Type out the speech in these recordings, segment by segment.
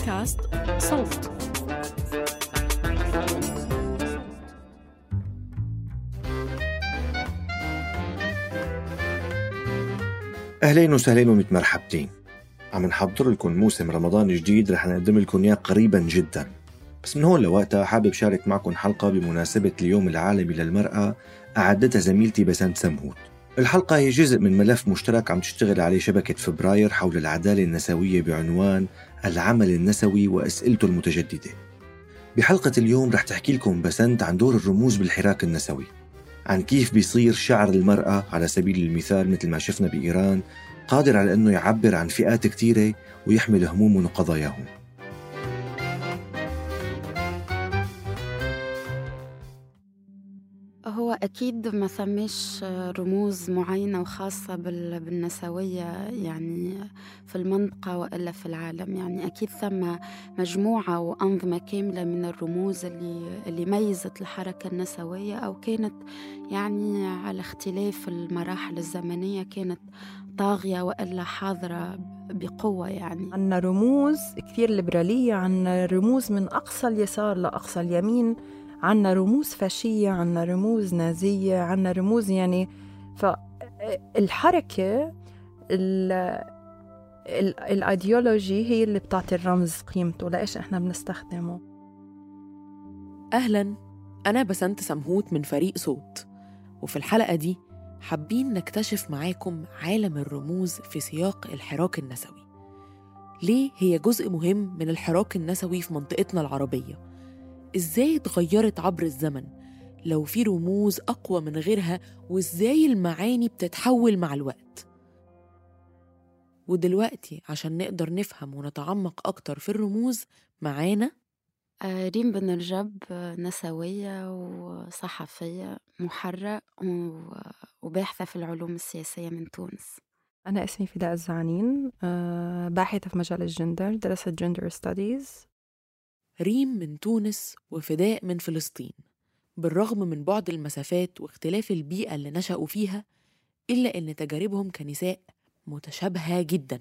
بودكاست صوت. أهلين وسهلين ومتمرحبتين عم نحضر لكم موسم رمضان جديد رح نقدم لكم إياه قريبا جدا. بس من هون لوقتها حابب شارك معكم حلقة بمناسبة اليوم العالمي للمرأة أعدتها زميلتي بسنت سمهوت. الحلقة هي جزء من ملف مشترك عم تشتغل عليه شبكة فبراير حول العدالة النسوية بعنوان العمل النسوي وأسئلته المتجددة. بحلقة اليوم رح تحكي لكم بسنت عن دور الرموز بالحراك النسوي عن كيف بيصير شعر المرأة على سبيل المثال مثل ما شفنا بإيران قادر على أنه يعبر عن فئات كثيرة ويحمل همومهم وقضاياهم. أكيد ما ثمش رموز معينة وخاصة بالنسوية يعني في المنطقة وإلا في العالم. يعني أكيد ثم مجموعة وأنظمة كاملة من الرموز اللي, اللي ميزت الحركة النسوية أو كانت يعني على اختلاف المراحل الزمنية كانت طاغية وإلا حاضرة بقوة يعني. عنا رموز كثير ليبرالية عنا رموز من أقصى اليسار لأقصى اليمين. عنا رموز فاشية عنا رموز نازية عنا رموز يعني فالحركة الأيديولوجي هي اللي بتعطي الرمز قيمته لإيش إحنا بنستخدمه. أهلا أنا بسنت سمهوت من فريق صوت. وفي الحلقة دي حابين نكتشف معاكم عالم الرموز في سياق الحراك النسوي. ليه هي جزء مهم من الحراك النسوي في منطقتنا العربية؟ إزاي اتغيرت عبر الزمن؟ لو في رموز أقوى من غيرها وإزاي المعاني بتتحول مع الوقت؟ ودلوقتي عشان نقدر نفهم ونتعمق أكتر في الرموز معانا؟ آه، ريم بن رجب نسوية وصحفية محرة وباحثة في العلوم السياسية من تونس. أنا اسمي فداء الزعنين آه، باحثة في مجال الجندر درست gender studies ريم من تونس وفداء من فلسطين. بالرغم من بعد المسافات واختلاف البيئة اللي نشأوا فيها إلا إن تجاربهم كنساء متشابهة جدا.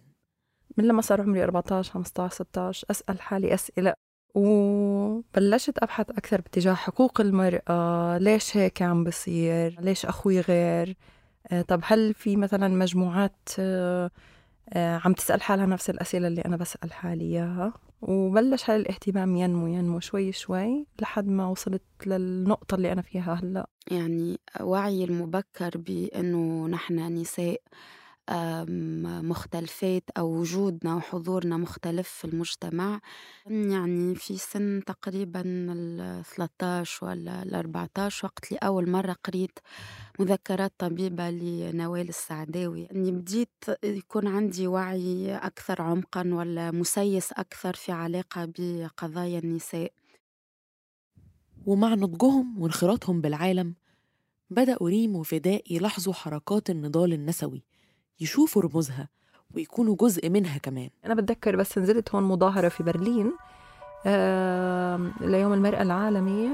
من لما صار عمري 14 15 16 أسأل حالي أسئلة. وبلشت أبحث أكثر باتجاه حقوق المرأة. ليش هيك عم بصير؟ ليش أخوي غير؟ آه، طب هل في مثلا مجموعات آه، آه، عم تسأل حالها نفس الأسئلة اللي أنا بسأل حالي إياها؟ وبلش هالاهتمام الاهتمام ينمو ينمو شوي شوي لحد ما وصلت للنقطة اللي أنا فيها هلأ. يعني وعي المبكر بأنه نحن نساء مختلفات أو وجودنا وحضورنا مختلف في المجتمع. يعني في سن تقريبا ال 13 ولا ال 14 وقت اللي أول مرة قريت مذكرات طبيبة لنوال السعداوي. أني بديت يكون عندي وعي أكثر عمقا ولا مسيس أكثر في علاقة بقضايا النساء. ومع نضجهم وانخراطهم بالعالم بدأوا ريم وفداء يلاحظوا حركات النضال النسوي. يشوفوا رموزها ويكونوا جزء منها كمان. أنا بتذكر بس نزلت هون مظاهرة في برلين آه ليوم المرأة العالمي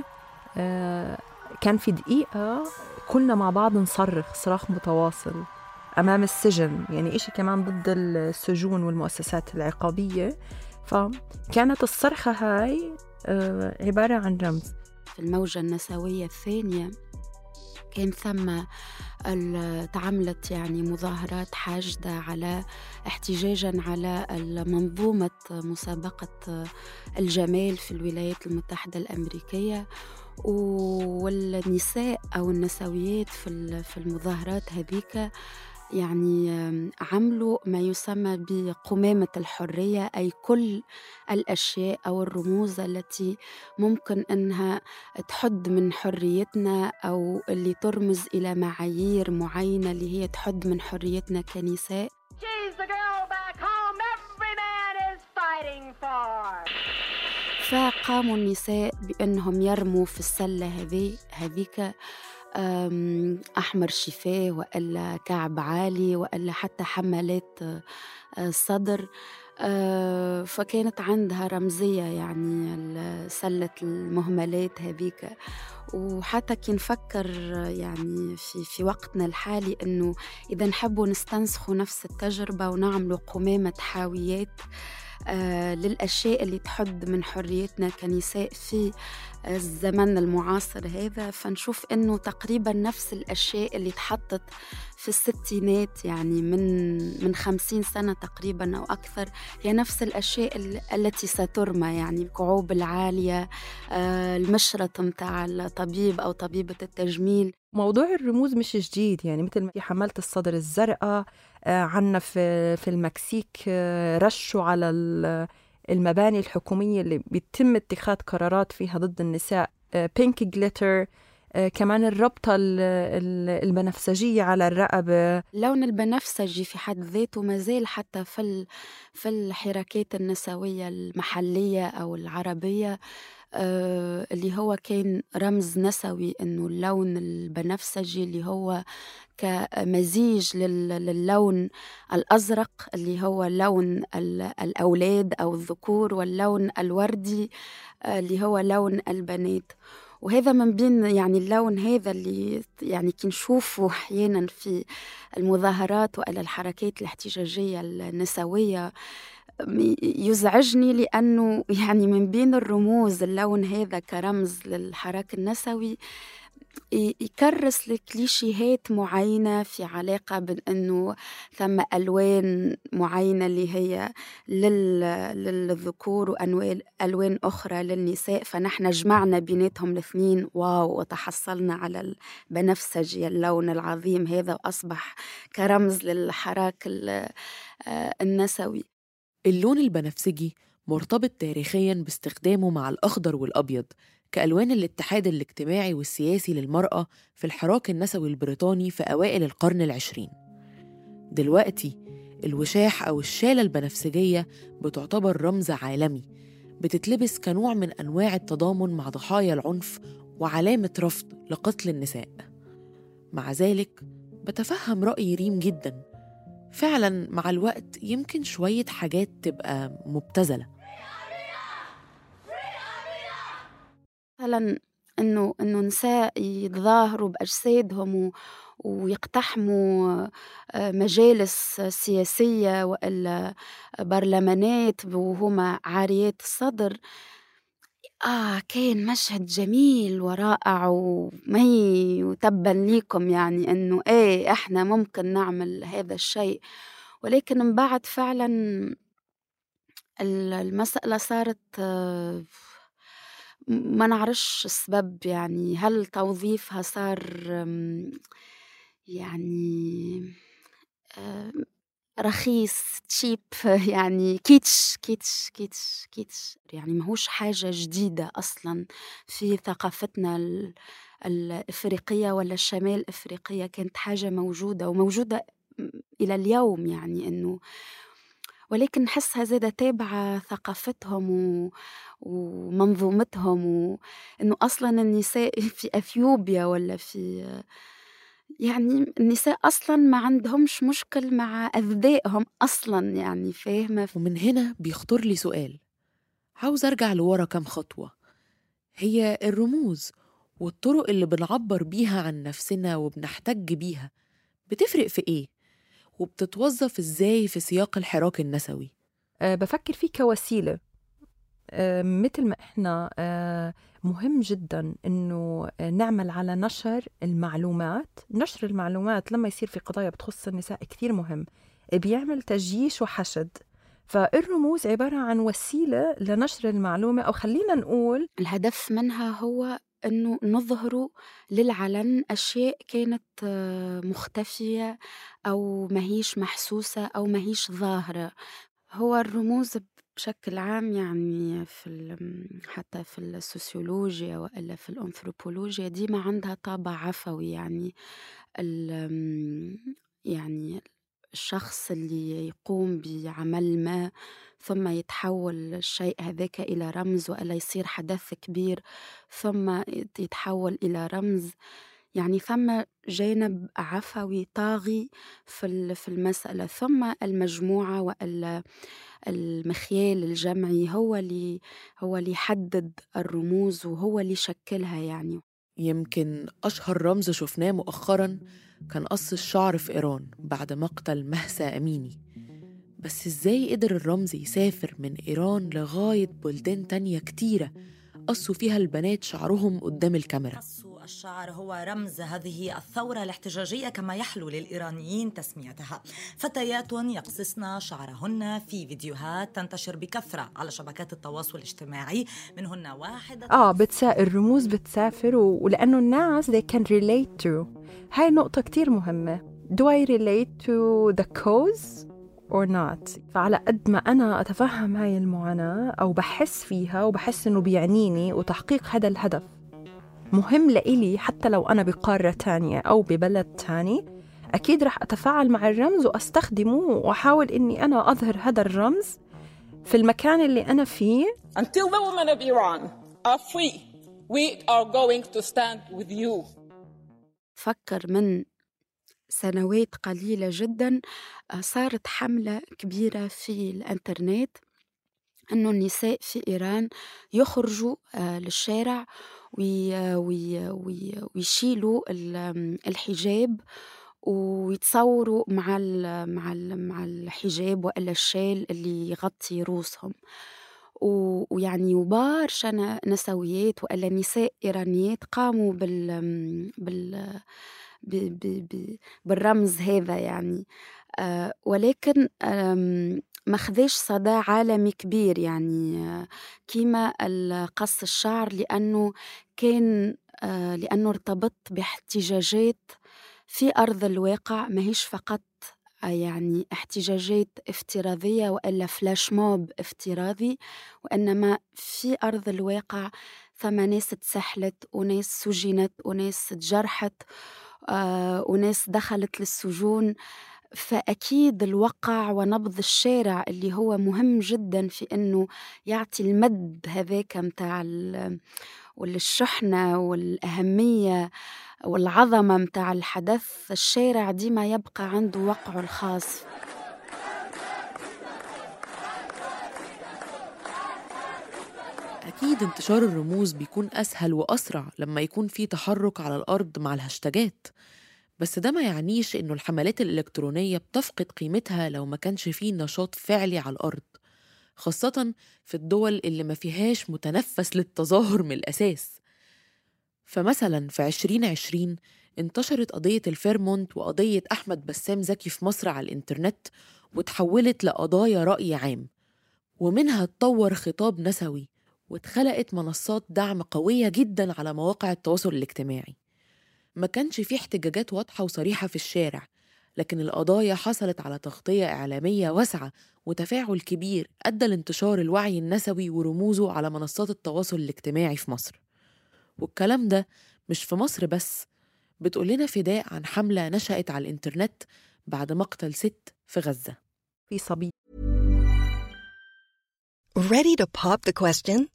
آه كان في دقيقة كلنا مع بعض نصرخ صراخ متواصل أمام السجن يعني إشي كمان ضد السجون والمؤسسات العقابية. فكانت الصرخة هاي آه عبارة عن رمز. في الموجة النسوية الثانية كان ثم تعملت يعني مظاهرات حاشدة على احتجاجا على منظومة مسابقة الجمال في الولايات المتحدة الأمريكية والنساء أو النسويات في المظاهرات هذيك يعني عملوا ما يسمى بقمامة الحرية أي كل الأشياء أو الرموز التي ممكن أنها تحد من حريتنا أو اللي ترمز إلى معايير معينة اللي هي تحد من حريتنا كنساء. فقاموا النساء بأنهم يرموا في السلة هذي هذيك أحمر شفاه وإلا كعب عالي وإلا حتى حملات آه، صدر آه، فكانت عندها رمزية يعني سلة المهملات هذيك. وحتى كي نفكر يعني في في وقتنا الحالي إنه إذا نحبوا نستنسخوا نفس التجربة ونعملوا قمامة حاويات آه للأشياء اللي تحد من حريتنا كنساء في الزمن المعاصر هذا. فنشوف إنه تقريبا نفس الأشياء اللي تحطت في الستينات يعني من من خمسين سنة تقريبا أو أكثر هي نفس الأشياء التي سترمى يعني الكعوب العالية آه، المشرط متاع الطبيب أو طبيبة التجميل. موضوع الرموز مش جديد يعني مثل ما في حملة الصدر الزرقاء آه، عنا في في المكسيك آه، رشوا على المباني الحكومية اللي بيتم اتخاذ قرارات فيها ضد النساء بينك جليتر آه، كمان الربطة البنفسجية على الرقبة. اللون البنفسجي في حد ذاته ما زال حتى في في الحركات النسوية المحلية أو العربية آه، اللي هو كان رمز نسوي إنه اللون البنفسجي اللي هو كمزيج للون الأزرق اللي هو لون الأولاد أو الذكور واللون الوردي آه، اللي هو لون البنات. وهذا من بين يعني اللون هذا اللي يعني كي نشوفه أحيانا في المظاهرات والا الحركات الاحتجاجية النسوية يزعجني لأنه يعني من بين الرموز اللون هذا كرمز للحراك النسوي يكرس لكليشيهات معينة في علاقة بأنه ثم ألوان معينة اللي هي للذكور وألوان ألوان أخرى للنساء فنحن جمعنا بيناتهم الاثنين واو وتحصلنا على البنفسجي اللون العظيم هذا وأصبح كرمز للحراك النسوي. اللون البنفسجي مرتبط تاريخيا باستخدامه مع الأخضر والأبيض كألوان الاتحاد الاجتماعي والسياسي للمرأة في الحراك النسوي البريطاني في أوائل القرن العشرين. دلوقتي الوشاح أو الشالة البنفسجية بتعتبر رمز عالمي بتتلبس كنوع من أنواع التضامن مع ضحايا العنف وعلامة رفض لقتل النساء. مع ذلك بتفهم رأي ريم جدا فعلا مع الوقت يمكن شوية حاجات تبقى مبتذلة. مثلا إنه إنه نساء يتظاهروا بأجسادهم و ويقتحموا آه، مجالس سياسية وإلا برلمانات وهما عاريات الصدر. آه كان مشهد جميل ورائع وما هي وتبا ليكم يعني إنه إيه إحنا ممكن نعمل هذا الشيء. ولكن من بعد فعلا المسألة صارت آه ما نعرفش السبب يعني. هل توظيفها صار يعني رخيص cheap يعني kitsch kitsch kitsch kitsch. يعني ماهوش حاجة جديدة أصلا في ثقافتنا الإفريقية ولا الشمال الإفريقية كانت حاجة موجودة وموجودة إلى اليوم يعني إنه ولكن نحسها زادة تابعة ثقافتهم و... ومنظومتهم وإنه أصلا النساء في أثيوبيا ولا في يعني النساء أصلا ما عندهمش مشكل مع أذدائهم أصلا يعني فاهمة ومن هنا بيخطر لي سؤال عاوز أرجع لورا كم خطوة هي الرموز والطرق اللي بنعبر بيها عن نفسنا وبنحتج بيها بتفرق في إيه؟ وبتتوظف إزاي في سياق الحراك النسوي؟ أه بفكر فيه كوسيلة أه مثل ما إحنا أه مهم جدا إنه نعمل على نشر المعلومات. نشر المعلومات لما يصير في قضايا بتخص النساء كثير مهم. بيعمل تجيش وحشد. فالرموز عبارة عن وسيلة لنشر المعلومة أو خلينا نقول الهدف منها هو إنه نظهروا للعلن أشياء كانت آه، مختفية أو ماهيش محسوسة أو ماهيش ظاهرة. هو الرموز بشكل عام يعني في حتى في السوسيولوجيا وإلا في الأنثروبولوجيا ديما عندها طابع عفوي يعني يعني الشخص اللي يقوم بعمل ما ثم يتحول الشيء هذاك إلى رمز وإلا يصير حدث كبير ثم يتحول إلى رمز يعني ثم جانب عفوي طاغي في في المسألة ثم المجموعة وال المخيال الجمعي هو اللي هو اللي يحدد الرموز وهو اللي يشكلها يعني. يمكن أشهر رمز شفناه مؤخرا كان قص الشعر في إيران بعد مقتل مهسا أميني. بس إزاي قدر الرمز يسافر من إيران لغاية بلدان تانية كتيرة قصوا فيها البنات شعرهم قدام الكاميرا؟ الشعر هو رمز هذه الثورة الاحتجاجية كما يحلو للإيرانيين تسميتها. فتيات يقصصن شعرهن في فيديوهات تنتشر بكثرة على شبكات التواصل الاجتماعي. منهن واحدة آه بتسا... الرموز بتسافر و... ولأنه الناس they can relate to. هاي نقطة كتير مهمة. Do I relate to the cause or not? فعلى قد ما أنا أتفهم هاي المعاناة أو بحس فيها وبحس إنه بيعنيني وتحقيق هذا الهدف. مهم لإلي حتى لو أنا بقارة تانية أو ببلد تاني أكيد رح أتفاعل مع الرمز وأستخدمه وأحاول إني أنا أظهر هذا الرمز في المكان اللي أنا فيه Until the women of Iran are free, we are going to stand with you. فكر من سنوات قليلة جدا آه، صارت حملة كبيرة في الإنترنت أنه النساء في إيران يخرجوا ويشيلوا الحجاب ويتصوروا مع مع مع الحجاب وإلا الشال اللي يغطي روسهم. ويعني وبارشا نسويات وإلا نساء إيرانيات قاموا بال بال بالرمز هذا يعني. ولكن ما خذاش صدى عالمي كبير يعني كيما القص الشعر لأنه كان آه، لأنه ارتبط باحتجاجات في أرض الواقع ماهيش فقط آه، يعني احتجاجات افتراضية وإلا فلاش موب افتراضي وإنما في أرض الواقع ثم ناس تسحلت وناس سجنت وناس تجرحت آه، وناس دخلت للسجون. فأكيد الوقع ونبض الشارع اللي هو مهم جدا في أنه يعطي المد هذاك متاع والشحنة والأهمية والعظمة متاع الحدث. الشارع ديما يبقى عنده وقعه الخاص. أكيد انتشار الرموز بيكون أسهل وأسرع لما يكون في تحرك على الأرض مع الهاشتاجات. بس ده ما يعنيش إنه الحملات الإلكترونية بتفقد قيمتها لو ما كانش فيه نشاط فعلي على الأرض خاصة في الدول اللي ما فيهاش متنفس للتظاهر من الأساس. فمثلا في 2020 انتشرت قضية الفيرمونت وقضية أحمد بسام زكي في مصر على الإنترنت وتحولت لقضايا رأي عام ومنها اتطور خطاب نسوي واتخلقت منصات دعم قوية جدا على مواقع التواصل الاجتماعي. ما كانش في احتجاجات واضحة وصريحة في الشارع لكن القضايا حصلت على تغطية إعلامية واسعة وتفاعل كبير أدى لانتشار الوعي النسوي ورموزه على منصات التواصل الاجتماعي في مصر. والكلام ده مش في مصر بس بتقول لنا فداء عن حملة نشأت على الإنترنت بعد مقتل ست في غزة. في صبي. Ready to pop the question?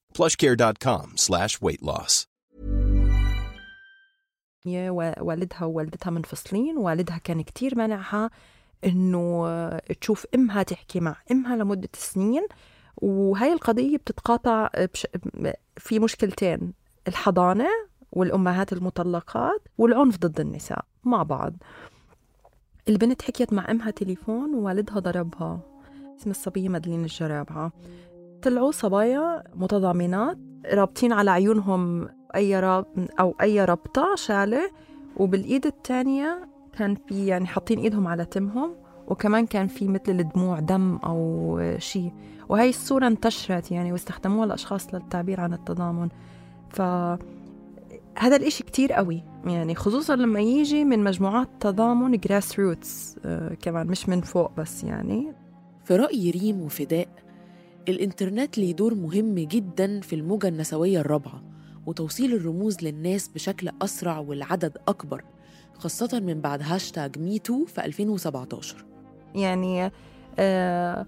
plushcare.com slash weight loss. والدها ووالدتها منفصلين والدها كان كتير منعها إنه تشوف أمها تحكي مع أمها لمدة سنين وهي القضية بتتقاطع بش... في مشكلتين الحضانة والأمهات المطلقات والعنف ضد النساء مع بعض. البنت حكيت مع أمها تليفون ووالدها ضربها. اسم الصبية مدلين الجرابعة. طلعوا صبايا متضامنات رابطين على عيونهم أي راب أو أي ربطة شالة وبالإيد الثانية كان في يعني حاطين إيدهم على تمهم وكمان كان في مثل الدموع دم أو شيء وهي الصورة انتشرت يعني واستخدموها الأشخاص للتعبير عن التضامن. ف هذا الإشي كتير قوي يعني خصوصا لما يجي من مجموعات تضامن grassroots آه كمان مش من فوق بس يعني. في رأي ريم وفداء الإنترنت ليه دور مهم جدا في الموجة النسوية الرابعة وتوصيل الرموز للناس بشكل أسرع والعدد أكبر خاصة من بعد hashtag MeToo في 2017 يعني آه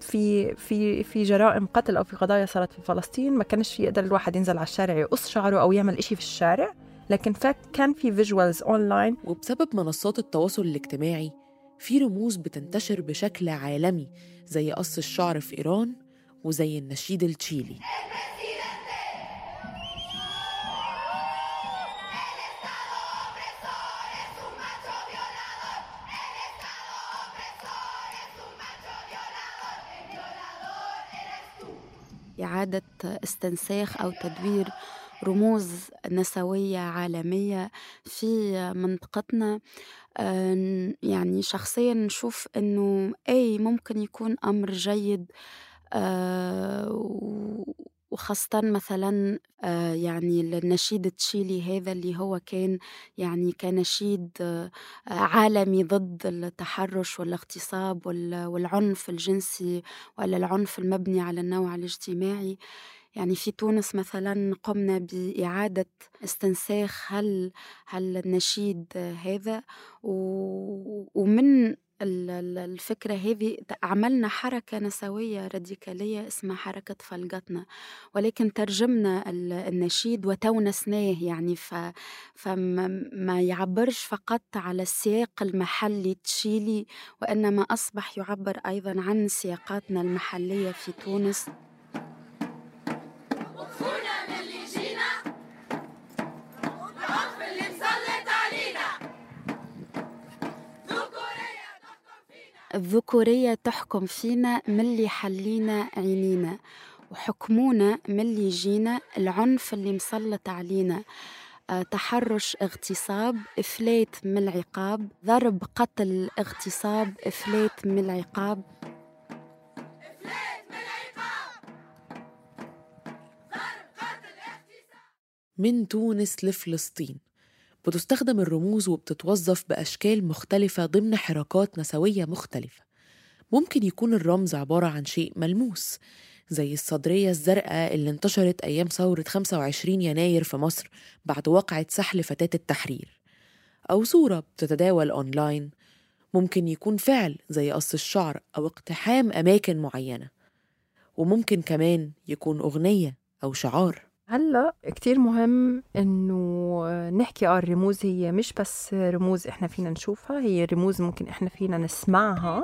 في في في جرائم قتل أو في قضايا صارت في فلسطين ما كانش في يقدر الواحد ينزل على الشارع يقص شعره أو يعمل إشي في الشارع لكن كان في visuals online وبسبب منصات التواصل الاجتماعي في رموز بتنتشر بشكل عالمي زي قص الشعر في إيران وزي النشيد التشيلي. إعادة استنساخ أو تدوير رموز نسوية عالمية في منطقتنا. يعني شخصيا نشوف إنه أي ممكن يكون أمر جيد. وخاصة مثلا يعني النشيد التشيلي هذا اللي هو كان يعني كنشيد عالمي ضد التحرش والاغتصاب والعنف الجنسي ولا العنف المبني على النوع الاجتماعي. يعني في تونس مثلا قمنا بإعادة استنساخ هل هل النشيد هذا؟ ومن الفكرة هذه عملنا حركة نسوية راديكالية اسمها حركة فلقتنا ولكن ترجمنا النشيد وتونسناه يعني ف فما يعبرش فقط على السياق المحلي تشيلي وإنما أصبح يعبر أيضا عن سياقاتنا المحلية في تونس. الذكورية تحكم فينا ملي حلينا عينينا وحكمونا ملي جينا العنف اللي مسلط علينا. أه تحرش اغتصاب إفلات من العقاب. ضرب قتل اغتصاب إفلات من العقاب. من تونس لفلسطين. بتستخدم الرموز وبتتوظف بأشكال مختلفة ضمن حركات نسوية مختلفة. ممكن يكون الرمز عبارة عن شيء ملموس زي الصدرية الزرقاء اللي انتشرت أيام ثورة 25 يناير في مصر بعد وقعة سحل فتاة التحرير. أو صورة بتتداول أونلاين. ممكن يكون فعل زي قص الشعر أو اقتحام أماكن معينة. وممكن كمان يكون أغنية أو شعار. هلا كتير مهم إنه نحكي آه الرموز هي مش بس رموز إحنا فينا نشوفها هي رموز ممكن إحنا فينا نسمعها.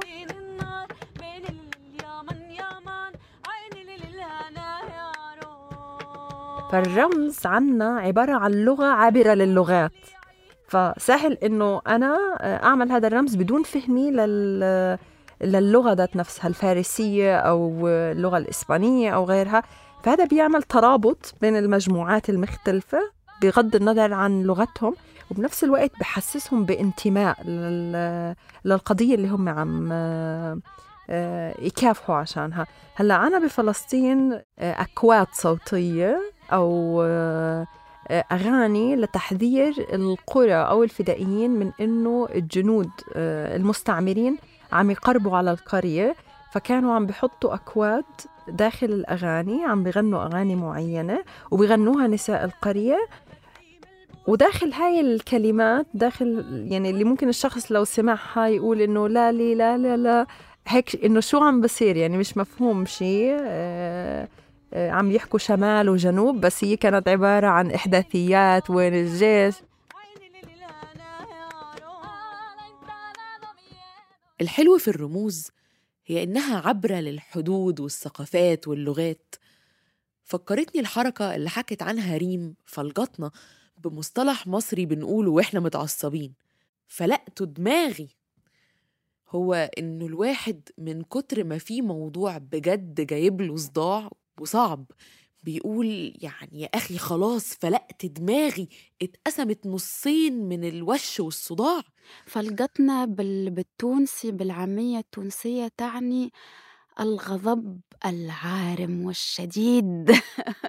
فالرمز عنا عبارة عن لغة عابرة للغات. فسهل إنه أنا أعمل هذا الرمز بدون فهمي لل للغة ذات نفسها الفارسية أو اللغة الإسبانية أو غيرها. فهذا بيعمل ترابط بين المجموعات المختلفة بغض النظر عن لغتهم وبنفس الوقت بحسسهم بانتماء للقضية اللي هم عم يكافحوا عشانها. هلأ أنا بفلسطين أكواد صوتية أو آه، أغاني لتحذير القرى أو الفدائيين من إنه الجنود آه، المستعمرين عم يقربوا على القرية. فكانوا عم بحطوا أكواد داخل الأغاني عم بغنوا أغاني معينة وبغنوها نساء القرية. وداخل هاي الكلمات داخل يعني اللي ممكن الشخص لو سمعها يقول إنه لا لي لا لا لا. هيك إنه شو عم بصير؟ يعني مش مفهوم شيء آه آه عم يحكوا شمال وجنوب بس هي كانت عبارة عن إحداثيات وين الجيش. الحلو في الرموز هي إنها عبرة للحدود والثقافات واللغات. فكرتني الحركة اللي حكت عنها ريم فلجطنا بمصطلح مصري بنقوله وإحنا متعصبين. فلقته دماغي هو إنه الواحد من كتر ما في موضوع بجد جايب له صداع وصعب بيقول يعني يا أخي خلاص فلقت دماغي اتقسمت نصين من الوش والصداع. فلقتنا بال... بالتونسي بالعامية التونسية تعني الغضب العارم والشديد.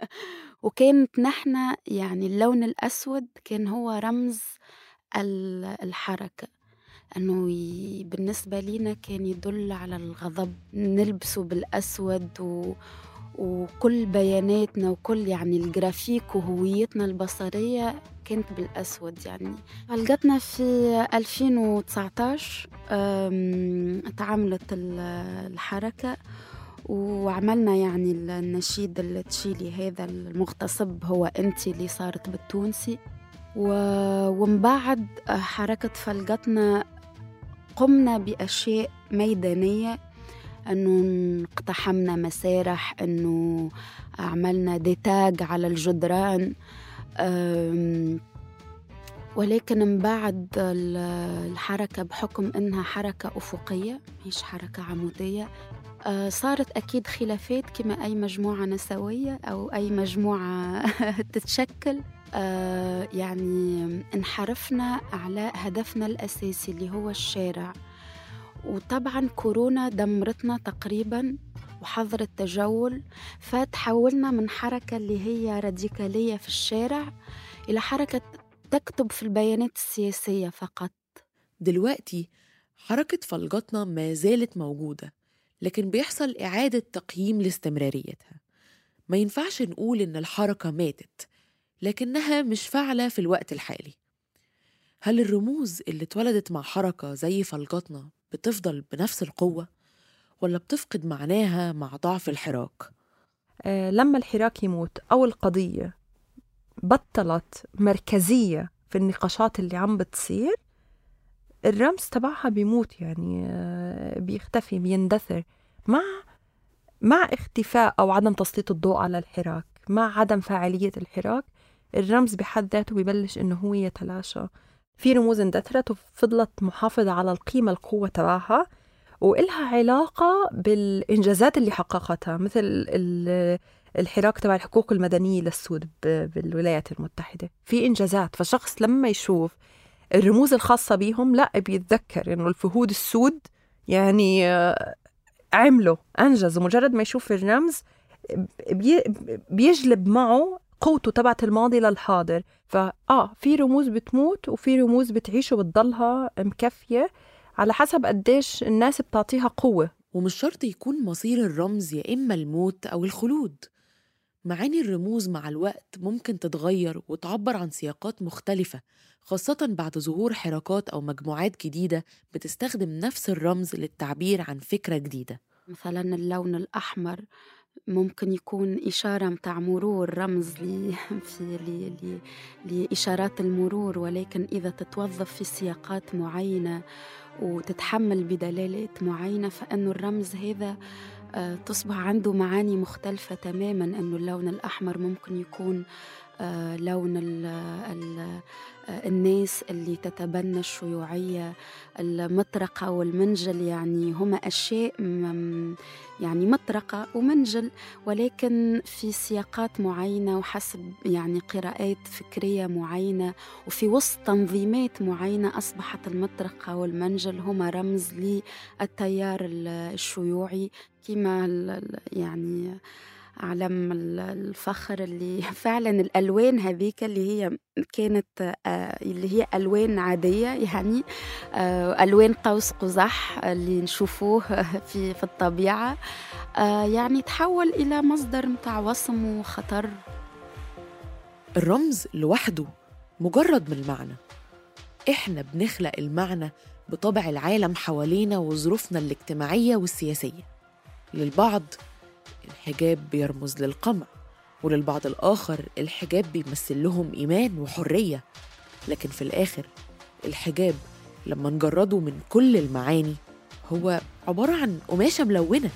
وكانت نحن يعني اللون الأسود كان هو رمز الحركة. أنه بالنسبة لينا كان يدل على الغضب. نلبسه بالأسود و... وكل بياناتنا وكل يعني الجرافيك وهويتنا البصرية كانت بالأسود يعني. لقتنا في 2019 تعاملت الحركة وعملنا يعني النشيد التشيلي هذا المغتصب هو أنت اللي صارت بالتونسي. ومن بعد حركة فلقتنا قمنا بأشياء ميدانية أنه اقتحمنا مسارح أنه عملنا ديتاج على الجدران. ولكن من بعد الحركة بحكم إنها حركة أفقية مش حركة عمودية آه، صارت أكيد خلافات كما أي مجموعة نسوية أو أي مجموعة تتشكل. آه، يعني انحرفنا على هدفنا الأساسي اللي هو الشارع. وطبعا كورونا دمرتنا تقريبا وحظر التجول فتحولنا من حركة اللي هي راديكالية في الشارع إلى حركة تكتب في البيانات السياسية فقط. دلوقتي حركة فلجتنا ما زالت موجودة لكن بيحصل إعادة تقييم لاستمراريتها. ما ينفعش نقول إن الحركة ماتت لكنها مش فاعلة في الوقت الحالي. هل الرموز اللي اتولدت مع حركة زي فلجتنا بتفضل بنفس القوة ولا بتفقد معناها مع ضعف الحراك؟ آه لما الحراك يموت أو القضية بطلت مركزية في النقاشات اللي عم بتصير الرمز تبعها بيموت يعني آه بيختفي بيندثر مع مع اختفاء أو عدم تسليط الضوء على الحراك مع عدم فاعلية الحراك الرمز بحد ذاته ببلش إنه هو يتلاشى في رموز اندثرت وفضلت محافظة على القيمة القوة تبعها وإلها علاقة بالإنجازات اللي حققتها مثل الحراك تبع الحقوق المدنية للسود بالولايات المتحدة. في إنجازات فشخص لما يشوف الرموز الخاصة بيهم لا بيتذكر إنه الفهود السود يعني عملوا أنجزوا مجرد ما يشوف الرمز بيجلب معه قوته تبعت الماضي للحاضر. فآه في رموز بتموت وفي رموز بتعيش وبتضلها مكفية على حسب قديش الناس بتعطيها قوة. ومش شرط يكون مصير الرمز يا إما الموت أو الخلود. معاني الرموز مع الوقت ممكن تتغير وتعبر عن سياقات مختلفة خاصة بعد ظهور حركات أو مجموعات جديدة بتستخدم نفس الرمز للتعبير عن فكرة جديدة. مثلا اللون الأحمر ممكن يكون إشارة متاع مرور رمز لي في لي لي لإشارات المرور ولكن إذا تتوظف في سياقات معينة وتتحمل بدلالات معينة فإنه الرمز هذا آه، تصبح عنده معاني مختلفة تماما أنه اللون الأحمر ممكن يكون آه، لون ال الناس اللي تتبنى الشيوعية المطرقة والمنجل يعني هما أشياء يعني مطرقة ومنجل ولكن في سياقات معينة وحسب يعني قراءات فكرية معينة وفي وسط تنظيمات معينة أصبحت المطرقة والمنجل هما رمز للتيار الشيوعي كما يعني علم الفخر اللي فعلا الألوان هذيك اللي هي كانت آه، اللي هي ألوان عادية يعني آه، ألوان قوس قزح اللي نشوفوه في في الطبيعة. آه، يعني تحول إلى مصدر متاع وصم وخطر. الرمز لوحده مجرد من المعنى. إحنا بنخلق المعنى بطبع العالم حوالينا وظروفنا الاجتماعية والسياسية. للبعض الحجاب بيرمز للقمع وللبعض الآخر الحجاب بيمثل لهم إيمان وحرية. لكن في الآخر الحجاب لما نجرده من كل المعاني هو عبارة عن قماشة ملونة.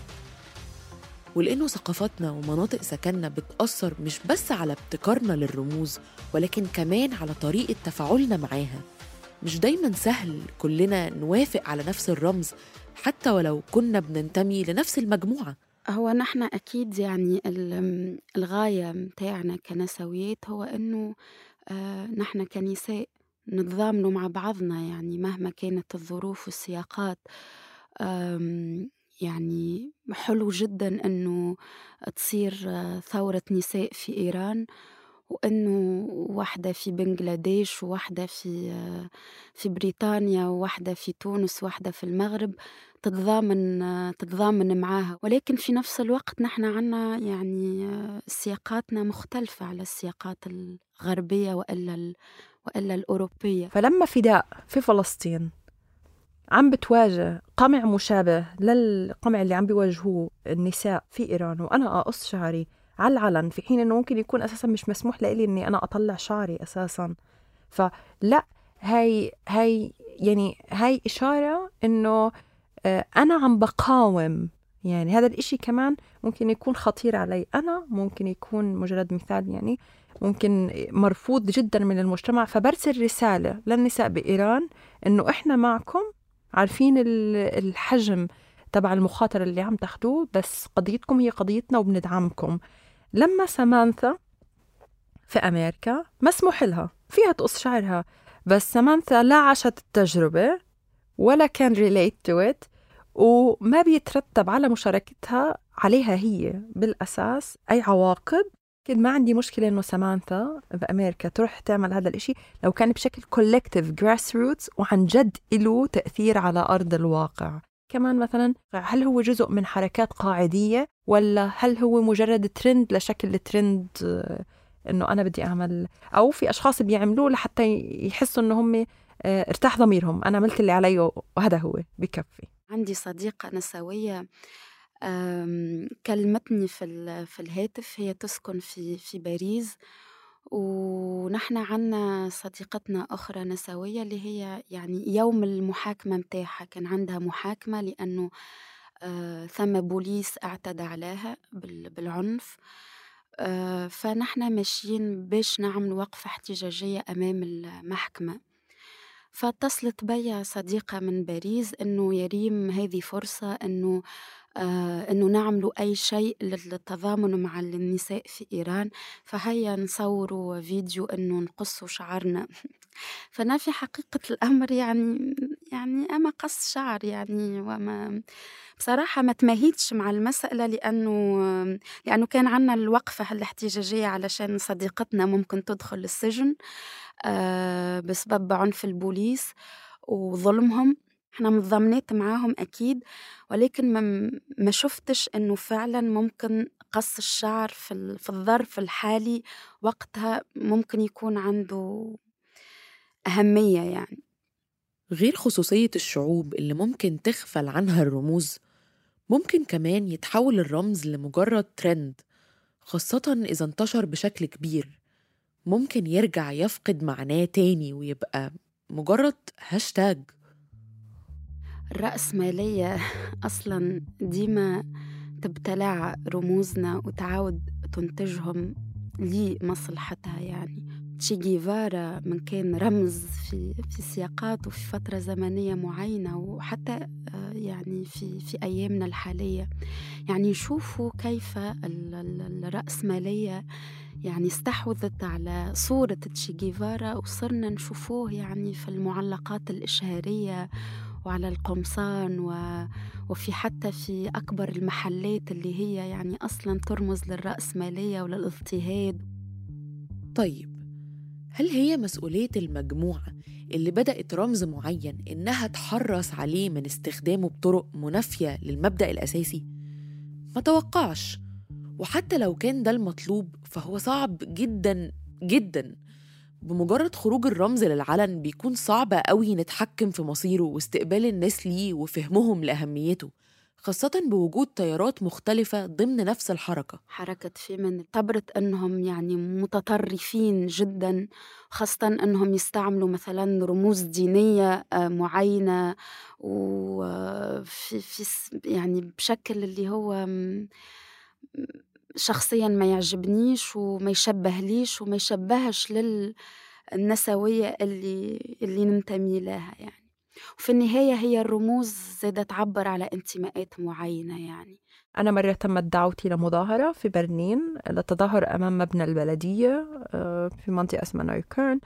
ولأنه ثقافتنا ومناطق سكننا بتأثر مش بس على ابتكارنا للرموز ولكن كمان على طريقة تفاعلنا معاها. مش دايما سهل كلنا نوافق على نفس الرمز حتى ولو كنا بننتمي لنفس المجموعة. هو نحن أكيد يعني الغاية متاعنا كنسويات هو إنه آه، نحن كنساء نتضامنوا مع بعضنا يعني مهما كانت الظروف والسياقات. يعني حلو جدا إنه تصير آه، ثورة نساء في إيران. وإنه واحدة في بنغلاديش وواحدة في في بريطانيا وواحدة في تونس وواحدة في المغرب تتضامن تتضامن معاها. ولكن في نفس الوقت نحن عنا يعني سياقاتنا مختلفة على السياقات الغربية وإلا وإلا الأوروبية. فلما فداء في فلسطين عم بتواجه قمع مشابه للقمع اللي عم بيواجهوه النساء في إيران وأنا أقص شعري على العلن في حين إنه ممكن يكون أساسا مش مسموح لي إني أنا أطلع شعري أساسا. فلا هاي هاي يعني هاي إشارة إنه آه، أنا عم بقاوم. يعني هذا الإشي كمان ممكن يكون خطير علي أنا ممكن يكون مجرد مثال يعني ممكن مرفوض جدا من المجتمع. فبرسل رسالة للنساء بإيران إنه إحنا معكم عارفين الحجم تبع المخاطرة اللي عم تاخدوه بس قضيتكم هي قضيتنا وبندعمكم. لما سامانثا في أمريكا مسموح لها فيها تقص شعرها بس سامانثا لا عاشت التجربة ولا كان relate to it وما بيترتب على مشاركتها عليها هي. بالأساس أي عواقب. كد ما عندي مشكلة إنه سامانثا بأمريكا تروح تعمل هذا الإشي لو كان بشكل collective grassroots وعن جد له تأثير على أرض الواقع. كمان مثلا هل هو جزء من حركات قاعدية؟ ولا هل هو مجرد ترند لشكل الترند آه، إنه أنا بدي أعمل؟ أو في أشخاص بيعملوه لحتى يحسوا إنه هم آه، ارتاح ضميرهم. أنا عملت اللي علي وهذا هو بكفي. عندي صديقة نسوية كلمتني في في الهاتف. هي تسكن في في باريس. ونحن عنا صديقتنا أخرى نسوية اللي هي يعني يوم المحاكمة متاعها كان عندها محاكمة لأنه ثم بوليس اعتدى عليها بالعنف. آه، فنحن ماشيين باش نعمل وقفة احتجاجية أمام المحكمة. فاتصلت بي صديقة من باريس إنه يا ريم هذه فرصة إنه آه إنه نعملوا أي شيء للتضامن مع النساء في إيران. فهيا نصوروا فيديو إنه نقصوا شعرنا. فأنا في حقيقة الأمر يعني يعني أما قص شعر يعني وما بصراحة ما تماهيتش مع المسألة لأنه لأنه كان عنا الوقفة الاحتجاجية علشان صديقتنا ممكن تدخل السجن آه، بسبب عنف البوليس وظلمهم. إحنا متضامنات معاهم أكيد ولكن ما, شفتش إنه فعلا ممكن قص الشعر في الظرف الحالي وقتها ممكن يكون عنده أهمية يعني. غير خصوصية الشعوب اللي ممكن تغفل عنها الرموز ممكن كمان يتحول الرمز لمجرد ترند خاصة إذا انتشر بشكل كبير. ممكن يرجع يفقد معناه تاني ويبقى مجرد هاشتاج الرأسمالية أصلا ديما تبتلع رموزنا وتعاود تنتجهم لمصلحتها يعني. تشي جيفارا من كان رمز في في سياقات وفي فترة زمنية معينة وحتى آه، يعني في في أيامنا الحالية. يعني يشوفوا كيف الرأسمالية يعني استحوذت على صورة تشي جيفارا وصرنا نشوفوه يعني في المعلقات الإشهارية وعلى القمصان و... وفي حتى في أكبر المحلات اللي هي يعني أصلا ترمز للرأسمالية وللاضطهاد طيب هل هي مسؤولية المجموعة اللي بدأت رمز معين إنها تحرص عليه من استخدامه بطرق منافية للمبدأ الأساسي؟ ما توقعش وحتى لو كان ده المطلوب فهو صعب جدا جدا بمجرد خروج الرمز للعلن بيكون صعب قوي نتحكم في مصيره واستقبال الناس ليه وفهمهم لأهميته خاصة بوجود تيارات مختلفة ضمن نفس الحركة. حركة فيمن اعتبرت أنهم يعني متطرفين جدا خاصة أنهم يستعملوا مثلا رموز دينية آه، معينة وفي في يعني بشكل اللي هو شخصيا ما يعجبنيش وما يشبهليش وما يشبهش للنسوية اللي اللي ننتمي لها يعني. وفي النهاية هي الرموز زادة تعبر على انتماءات معينة يعني. أنا مرة تمت دعوتي لمظاهرة في برلين للتظاهر أمام مبنى البلدية آه، في منطقة اسمها نويكيرن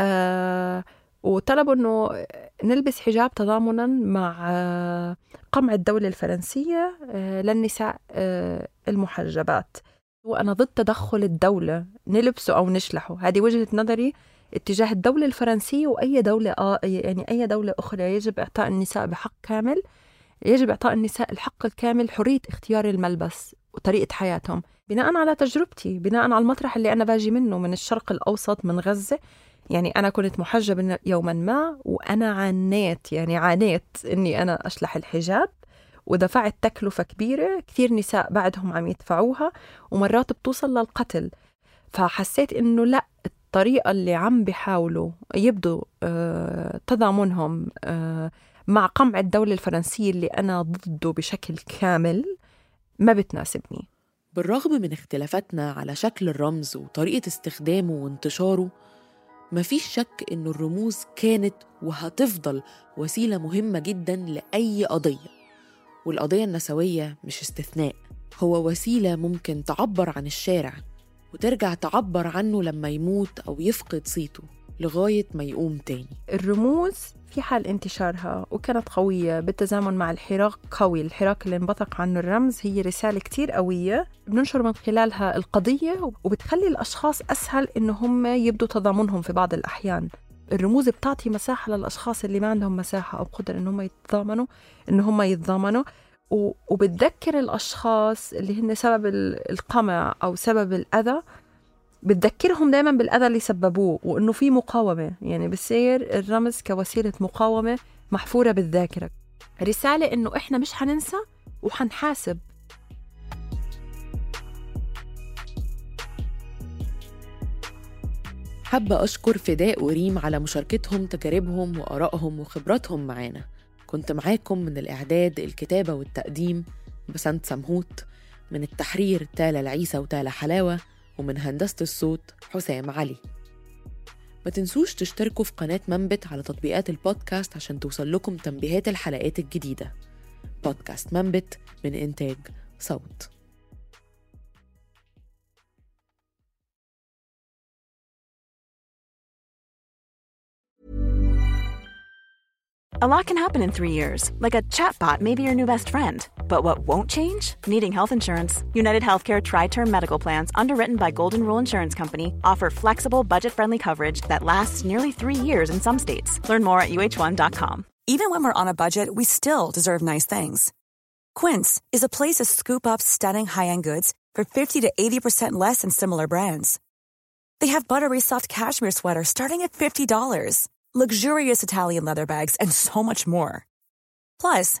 آه، وطلبوا إنه نلبس حجاب تضامنا مع آه، قمع الدولة الفرنسية للنساء المحجبات. وأنا ضد تدخل الدولة نلبسه أو نشلحه. هذه وجهة نظري اتجاه الدولة الفرنسية وأي دولة آه يعني أي دولة أخرى. يجب إعطاء النساء بحق كامل. يجب إعطاء النساء الحق الكامل حرية اختيار الملبس وطريقة حياتهم. بناء على تجربتي بناء على المطرح اللي أنا باجي منه من الشرق الأوسط من غزة يعني أنا كنت محجبة يوما ما وأنا عانيت يعني عانيت إني أنا أشلح الحجاب ودفعت تكلفة كبيرة كثير نساء بعدهم عم يدفعوها ومرات بتوصل للقتل. فحسيت إنه لأ الطريقة اللي عم بيحاولوا يبدوا آه، تضامنهم آه، مع قمع الدولة الفرنسية اللي أنا ضده بشكل كامل ما بتناسبني. بالرغم من اختلافاتنا على شكل الرمز وطريقة استخدامه وانتشاره مفيش شك إن الرموز كانت وهتفضل وسيلة مهمة جدا لأي قضية والقضية النسوية مش استثناء هو وسيلة ممكن تعبر عن الشارع وترجع تعبر عنه لما يموت أو يفقد صيته. لغاية ما يقوم تاني. الرموز في حال انتشارها وكانت قوية بالتزامن مع الحراك قوي. الحراك اللي انبثق عنه الرمز هي رسالة كتير قوية بننشر من خلالها القضية وبتخلي الأشخاص أسهل إنه هم يبدوا تضامنهم في بعض الأحيان. الرموز بتعطي مساحة للأشخاص اللي ما عندهم مساحة أو قدرة إن هم يتضامنوا إن هم يتضامنوا. وبتذكر الأشخاص اللي هن سبب القمع أو سبب الأذى بتذكرهم دائما بالأذى اللي سببوه وإنه في مقاومة. يعني بصير الرمز كوسيلة مقاومة محفورة بالذاكرة. رسالة إنه إحنا مش حننسى وحنحاسب. حابة أشكر فداء وريم على مشاركتهم تجاربهم وآرائهم وخبراتهم معانا. كنت معاكم من الإعداد الكتابة والتقديم بسنت سمهوت من التحرير تالا العيسى وتالا حلاوة ومن هندسة الصوت حسام علي. ما تنسوش تشتركوا في قناة منبت على تطبيقات البودكاست عشان توصل لكم تنبيهات الحلقات الجديدة. بودكاست منبت من إنتاج صوت. A lot can happen in three years, like a chatbot may be your new best friend. But what won't change? Needing health insurance. United Healthcare Tri Term Medical Plans, underwritten by Golden Rule Insurance Company, offer flexible, budget friendly coverage that lasts nearly three years in some states. Learn more at uh1.com. Even when we're on a budget, we still deserve nice things. Quince is a place to scoop up stunning high end goods for 50 to 80% less than similar brands. They have buttery soft cashmere sweaters starting at $50 luxurious Italian leather bags, and so much more. Plus,